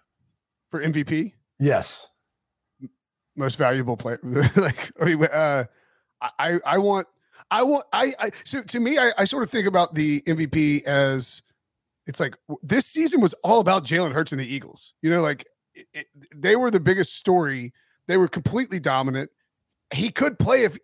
for MVP? Yes, most valuable player. like I mean, uh, I I want I want I, I so to me I, I sort of think about the MVP as it's like this season was all about Jalen Hurts and the Eagles. You know, like it, it, they were the biggest story they were completely dominant. He could play if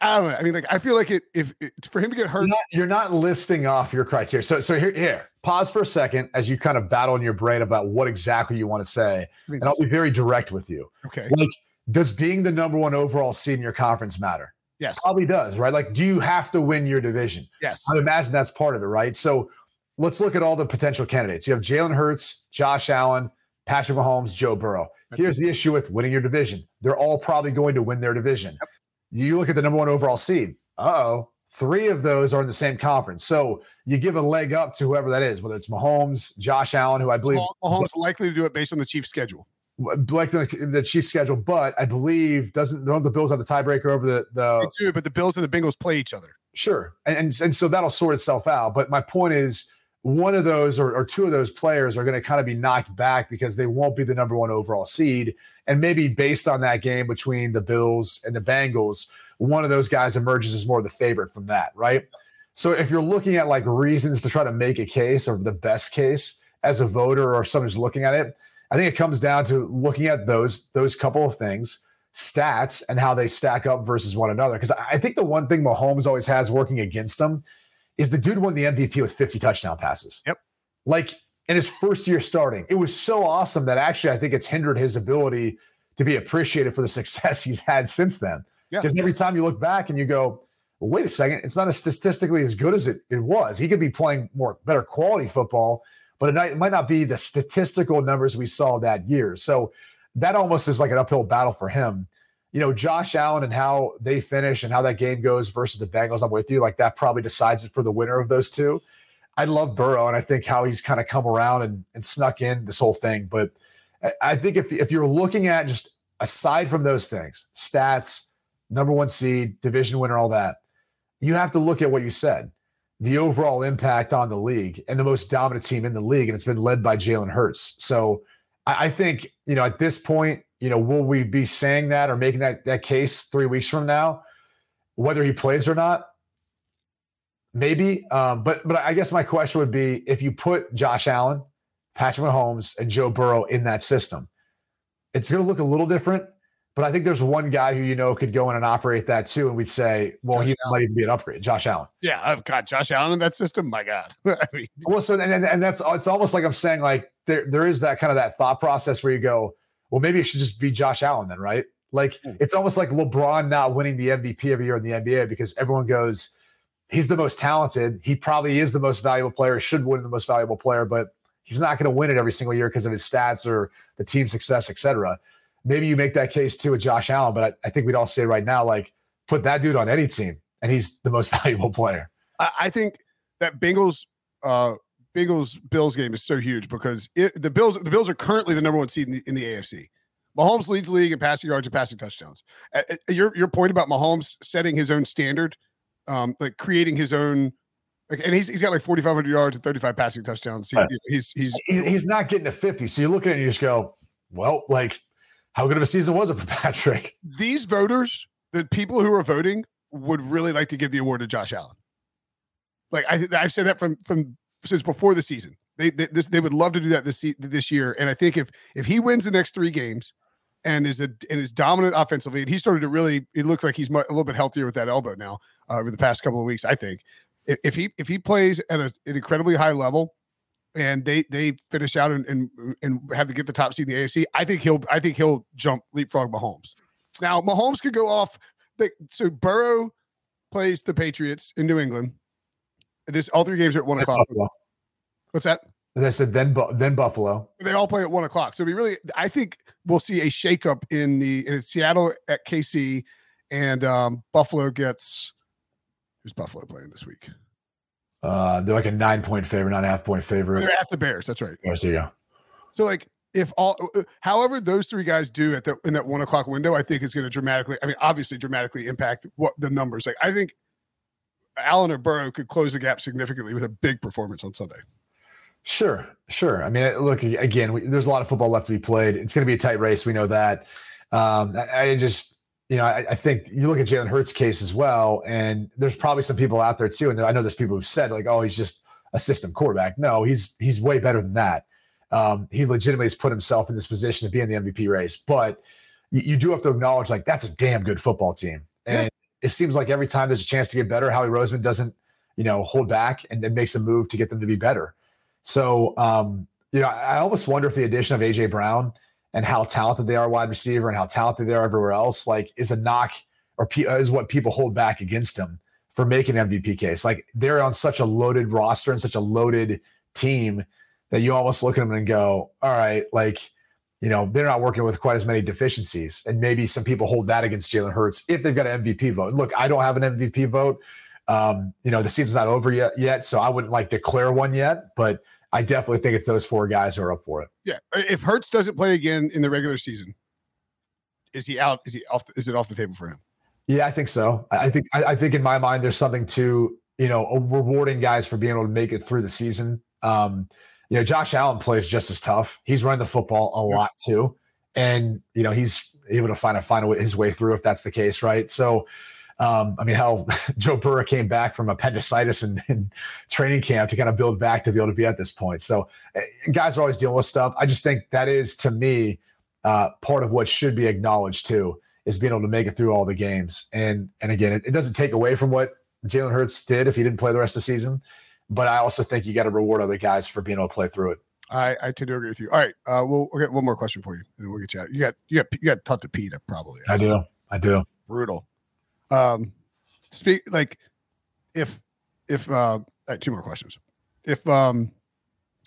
I don't know. I mean, like I feel like it if it's for him to get hurt. You're not, you're not, listing off your criteria. So so here here pause for a second as you kind of battle in your brain about what exactly you want to say, I mean, and I'll be very direct with you. Okay. Like, does being the number one overall seed in your conference matter? Yes. Probably does, right? Like, do you have to win your division? Yes. I imagine that's part of it, right? So let's look at all the potential candidates. You have Jalen Hurts, Josh Allen, Patrick Mahomes, Joe Burrow. That's Here's the issue with winning your division. They're all probably going to win their division. Yep. You look at the number one overall seed. oh. Three of those are in the same conference. So you give a leg up to whoever that is, whether it's Mahomes, Josh Allen, who I believe Mahomes likely to do it based on the Chiefs schedule. Like the, the Chiefs schedule, but I believe doesn't don't the Bills have the tiebreaker over the the they do, but the Bills and the Bengals play each other. Sure. And, and and so that'll sort itself out. But my point is one of those or, or two of those players are going to kind of be knocked back because they won't be the number one overall seed. And maybe based on that game between the Bills and the Bengals, one of those guys emerges as more the favorite from that, right? So if you're looking at like reasons to try to make a case or the best case as a voter or who's looking at it, I think it comes down to looking at those those couple of things, stats and how they stack up versus one another. Because I think the one thing Mahomes always has working against him is the dude won the MVP with 50 touchdown passes. Yep. Like in his first year starting. It was so awesome that actually I think it's hindered his ability to be appreciated for the success he's had since then. Because yeah. every time you look back and you go, well, wait a second, it's not as statistically as good as it, it was. He could be playing more better quality football, but it, it might not be the statistical numbers we saw that year. So that almost is like an uphill battle for him you know, Josh Allen and how they finish and how that game goes versus the Bengals, I'm with you. Like that probably decides it for the winner of those two. I love Burrow and I think how he's kind of come around and, and snuck in this whole thing. But I think if, if you're looking at just aside from those things, stats, number one seed, division winner, all that, you have to look at what you said the overall impact on the league and the most dominant team in the league. And it's been led by Jalen Hurts. So I, I think, you know, at this point, you know, will we be saying that or making that that case three weeks from now, whether he plays or not? Maybe. Um, but but I guess my question would be if you put Josh Allen, Patrick Mahomes, and Joe Burrow in that system, it's going to look a little different. But I think there's one guy who you know could go in and operate that too, and we'd say, well, Josh he Allen. might even be an upgrade. Josh Allen. Yeah, I've got Josh Allen in that system. My God. I mean, Well, so and, and and that's it's almost like I'm saying like there there is that kind of that thought process where you go, well, maybe it should just be Josh Allen then, right? Like Hmm. it's almost like LeBron not winning the MVP every year in the NBA because everyone goes, he's the most talented. He probably is the most valuable player, should win the most valuable player, but he's not going to win it every single year because of his stats or the team success, et cetera. Maybe you make that case too with Josh Allen, but I, I think we'd all say right now, like, put that dude on any team, and he's the most valuable player. I, I think that Bengals uh Bengals Bills game is so huge because it, the Bills the Bills are currently the number one seed in the, in the AFC. Mahomes leads the league in passing yards and passing touchdowns. Uh, your your point about Mahomes setting his own standard, um, like creating his own, like, and he's he's got like forty five hundred yards and thirty five passing touchdowns. He- he's he's he's not getting to 50. So you look at it and you just go, well, like, how good of a season was it for Patrick? these voters, the people who are voting, would really like to give the award to Josh Allen. Like I, I've said that from from since before the season. They they, this, they would love to do that this this year, and I think if if he wins the next three games and is a and is dominant offensively, and he started to really, it looks like he's a little bit healthier with that elbow now uh, over the past couple of weeks. I think if, he if he plays at a, an incredibly high level. And they they finish out and, and and have to get the top seed in the AFC. I think he'll I think he'll jump leapfrog Mahomes. Now Mahomes could go off. The, so Burrow plays the Patriots in New England. This all three games are at one o'clock. Buffalo. What's that? As I said, then then Buffalo. They all play at one o'clock. So we really, I think we'll see a shakeup in the in Seattle at KC, and um, Buffalo gets. Who's Buffalo playing this week? Uh, they're like a nine point favorite, not a half point favorite. They're at the Bears. That's right. There you go. So like if all uh, however those three guys do at the in that one o'clock window, I think is going to dramatically, I mean, obviously dramatically impact what the numbers. Like I think Allen or Burrow could close the gap significantly with a big performance on Sunday. Sure, sure. I mean, look again. We, there's a lot of football left to be played. It's going to be a tight race. We know that. Um, I, I just, you know, I, I think you look at Jalen Hurts' case as well, and there's probably some people out there too. And I know there's people who've said like, "Oh, he's just a system quarterback." No, he's he's way better than that. Um, he legitimately has put himself in this position to be in the MVP race. But you, you do have to acknowledge like that's a damn good football team, and it seems like every time there's a chance to get better, Howie Roseman doesn't, you know, hold back and, and makes a move to get them to be better. So, um, you know, I almost wonder if the addition of AJ Brown and how talented they are wide receiver and how talented they are everywhere else, like, is a knock or pe- is what people hold back against him for making MVP case. Like, they're on such a loaded roster and such a loaded team that you almost look at them and go, all right, like, you know, they're not working with quite as many deficiencies. And maybe some people hold that against Jalen Hurts if they've got an MVP vote. Look, I don't have an MVP vote. Um, you know, the season's not over yet, yet, so I wouldn't like declare one yet, but I definitely think it's those four guys who are up for it. Yeah, if Hurts doesn't play again in the regular season, is he out? Is he off? Is it off the table for him? Yeah, I think so. I I think I, I think in my mind there's something to you know rewarding guys for being able to make it through the season. Um, you know, Josh Allen plays just as tough. He's running the football a lot too, and you know he's able to find a find a way, his way through if that's the case, right? So, um, I mean, how Joe Burrow came back from appendicitis and, and training camp to kind of build back to be able to be at this point. So, eh, guys are always dealing with stuff. I just think that is to me uh, part of what should be acknowledged too is being able to make it through all the games. And and again, it, it doesn't take away from what Jalen Hurts did if he didn't play the rest of the season. But I also think you got to reward other guys for being able to play through it. I, I tend to agree with you. All right, uh, we'll, we'll get one more question for you, and then we'll get you out. You got you got you got taught to Pete probably. I do. I do. brutal. Um, speak like if if uh, right, two more questions. If um,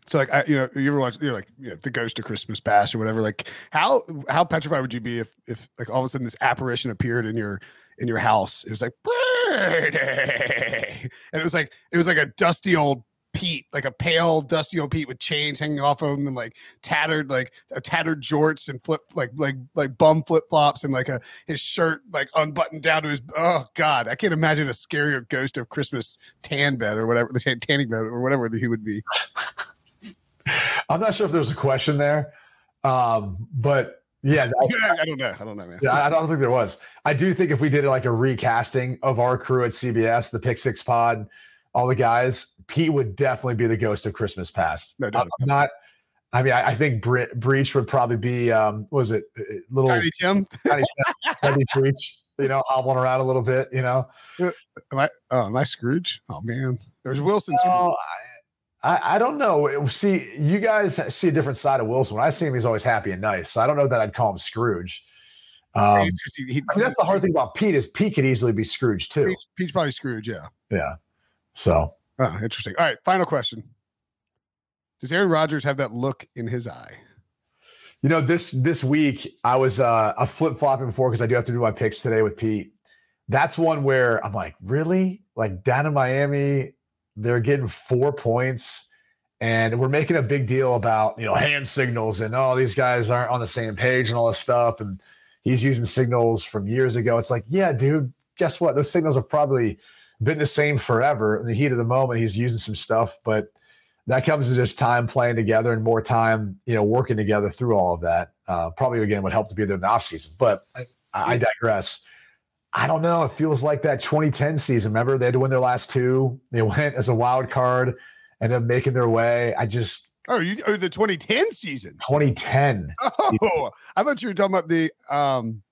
so like I, you know, you ever watch you know like you know, the Ghost of Christmas Past or whatever? Like how how petrified would you be if if like all of a sudden this apparition appeared in your in your house? It was like And it was like it was like a dusty old Pete, like a pale, dusty old Pete with chains hanging off of him and like tattered, like a tattered jorts and flip, like like like bum flip flops and like a his shirt like unbuttoned down to his. Oh God, I can't imagine a scarier ghost of Christmas tan bed or whatever the tan- tanning bed or whatever he would be. I'm not sure if there's a question there, um, but Yeah, I, I don't know. I don't know, man. Yeah, I don't think there was. I do think if we did like a recasting of our crew at CBS, the Pick Six Pod, all the guys, Pete would definitely be the ghost of Christmas past. No, I'm doubt. not. I mean, I, I think Bre- Breach would probably be. Um, what was it Uh, little Tiny Tim. tiny, tiny Breach? You know, hobbling around a little bit. You know, Am I? Oh, am I Scrooge? Oh man, there's Wilson. Oh, I, I, don't know. See, you guys see a different side of Wilson. When I see him, he's always happy and nice. So I don't know that I'd call him Scrooge. Um, he- he- I mean, that's the hard thing about Pete is Pete could easily be Scrooge too. Pete's, Pete's probably Scrooge. Yeah. Yeah. So Oh, interesting. All right. Final question. Does Aaron Rodgers have that look in his eye? you know this this week I was uh a flip flopping before because I do have to do my picks today with Pete. That's one where I'm like, really? Like down in Miami, they're getting four points. And we're making a big deal about, you know, hand signals and oh, these guys aren't on the same page and all this stuff. And he's using signals from years ago. It's like, yeah, dude, guess what? Those signals have probably been the same forever. In the heat of the moment, he's using some stuff, but that comes to just time playing together and more time, you know, working together through all of that. Uh, probably again would help to be there in the offseason. But I, I digress. I don't know. It feels like that 2010 season. Remember, they had to win their last two. They went as a wild card and then making their way. I just Oh, you oh, the 2010 season. 2010. Oh, I thought you were talking about the um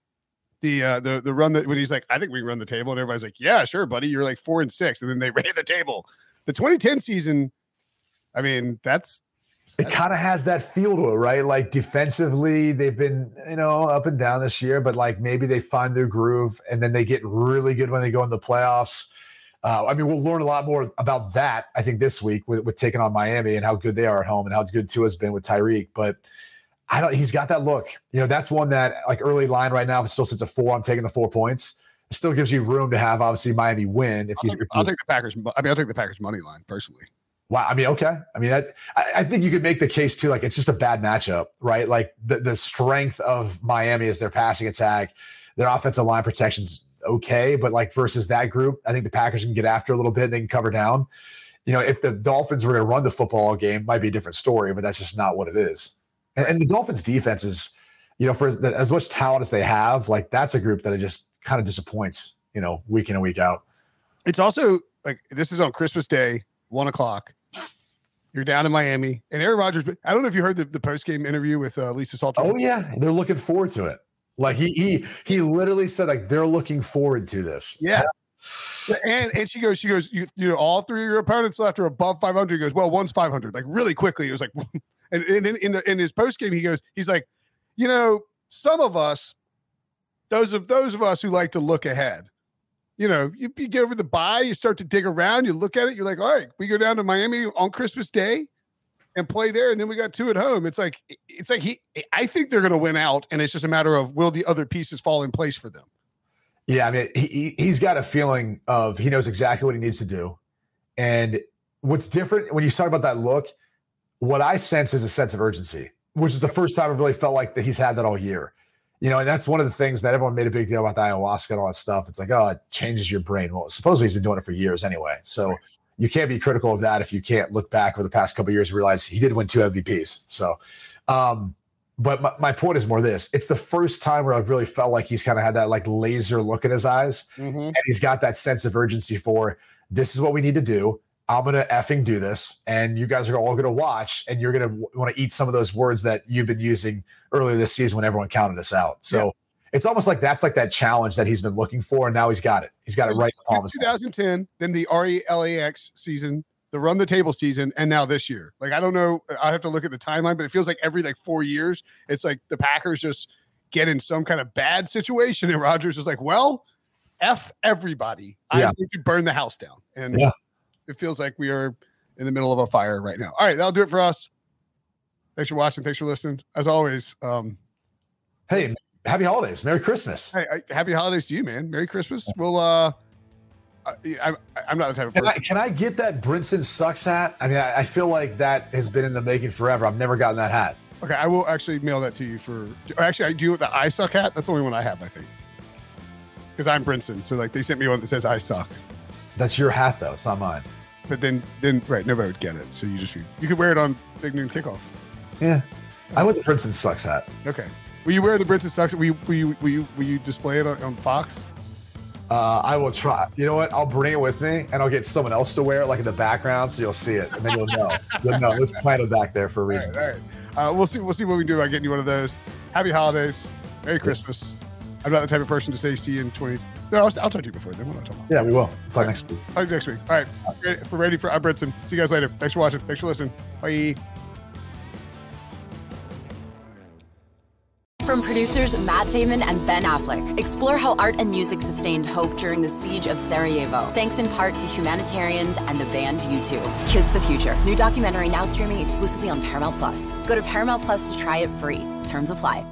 the uh the the run that when he's like, I think we can run the table, and everybody's like, Yeah, sure, buddy. You're like four and six, and then they ran the table. The 2010 season, I mean, that's It kind of has that feel to it, right? Like defensively, they've been, you know, up and down this year, but like maybe they find their groove and then they get really good when they go in the playoffs. Uh, I mean, we'll learn a lot more about that, I think, this week with, with taking on Miami and how good they are at home and how good Tua's been with Tyreek. But I don't, he's got that look. You know, that's one that, like, early line right now, if it still sits at four, I'm taking the four points. It still gives you room to have, obviously, Miami win. If you, I'll, if I'll take the Packers. I mean, I'll take the Packers money line personally. Wow. I mean, okay. I mean, I, I think you could make the case too. Like, it's just a bad matchup, right? Like the, the strength of Miami is their passing attack, their offensive line protection's okay, but like versus that group, I think the Packers can get after a little bit. and They can cover down. You know, if the Dolphins were going to run the football game, might be a different story, but that's just not what it is. And, and the Dolphins' defense is, you know, for the, as much talent as they have, like that's a group that it just kind of disappoints. You know, week in and week out. It's also like this is on Christmas Day, one o'clock. You're down in Miami, and Aaron Rodgers. I don't know if you heard the, the post game interview with uh, Lisa Salter. Oh yeah, they're looking forward to it. Like he he he literally said like they're looking forward to this. Yeah. And and she goes, she goes, you, you know, all three of your opponents left are above 500. He goes, well, one's 500. Like really quickly, it was like, and, and then in the in his post game, he goes, he's like, you know, some of us, those of those of us who like to look ahead, you know, you, you get over the bye, you start to dig around, you look at it, you're like, all right, we go down to Miami on Christmas Day and play there, and then we got two at home. It's like it's like he, I think they're going to win out, and it's just a matter of will the other pieces fall in place for them. Yeah, I mean he he- he's got a feeling of he knows exactly what he needs to do. And what's different when you talk about that look, what I sense is a sense of urgency, which is the first time I've really felt like that he's had that all year. You know, and that's one of the things that everyone made a big deal about the ayahuasca and all that stuff. It's like, oh, it changes your brain. Well, supposedly he's been doing it for years anyway. So you can't be critical of that if you can't look back over the past couple of years and realize he did win two MVPs. So, um, but my, my point is more this it's the first time where I've really felt like he's kind of had that like laser look in his eyes and he's got that sense of urgency for this is what we need to do. I'm gonna effing do this, and you guys are all gonna watch, and you're gonna want to eat some of those words that you've been using earlier this season when everyone counted us out. So it's almost like that's like that challenge that he's been looking for, and now he's got it. He's got it right. in the palm of his hand. 2010, then the RELAX season, the run the table season, and now this year. Like I don't know, I have to look at the timeline, but it feels like every like four years, it's like the Packers just get in some kind of bad situation, and Rodgers is like, "Well, f everybody, Yeah. I to burn the house down." And Yeah. It feels like we are in the middle of a fire right now. All right, that'll do it for us. Thanks for watching. Thanks for listening. As always, um, Hey, happy holidays, Merry Christmas. hey, I, happy holidays to you, man. Merry Christmas. We'll uh. I, I'm not the type of Can person. I, can I get that Brinson sucks hat? I mean, I, I feel like that has been in the making forever. I've never gotten that hat. Okay, I will actually mail that to you for. Actually, I do the I suck hat. That's the only one I have, I think. Because I'm Brinson, so like they sent me one that says I suck. That's your hat, though. It's not mine. But then, then right, nobody would get it. So you just you could wear it on Big Noon Kickoff. Yeah, I want the Brinson sucks hat. Okay, Will you wear the Brinson sucks? Will you will you will you, will you display it on, on Fox? Uh, I will try. You know what? I'll bring it with me, and I'll get someone else to wear it, like in the background, so you'll see it, and then you'll know. You'll know. It's planted back there for a reason. All right, all right. Uh, we'll see. We'll see what we can do about getting you one of those. Happy holidays. Merry Christmas. I'm not the type of person to say see you in 20. No, I'll, I'll talk to you before then. What am I talking about? Yeah, we will. Talk next week. Talk to you next week. All right. Ready- For ready for I'm Brinson. See you guys later. Thanks for watching. Thanks for listening. Bye. From producers Matt Damon and Ben Affleck, explore how art and music sustained hope during the siege of Sarajevo, thanks in part to humanitarians and the band U2. Kiss the Future. New documentary now streaming exclusively on Paramount Plus. Go to Paramount Plus to try it free. Terms apply.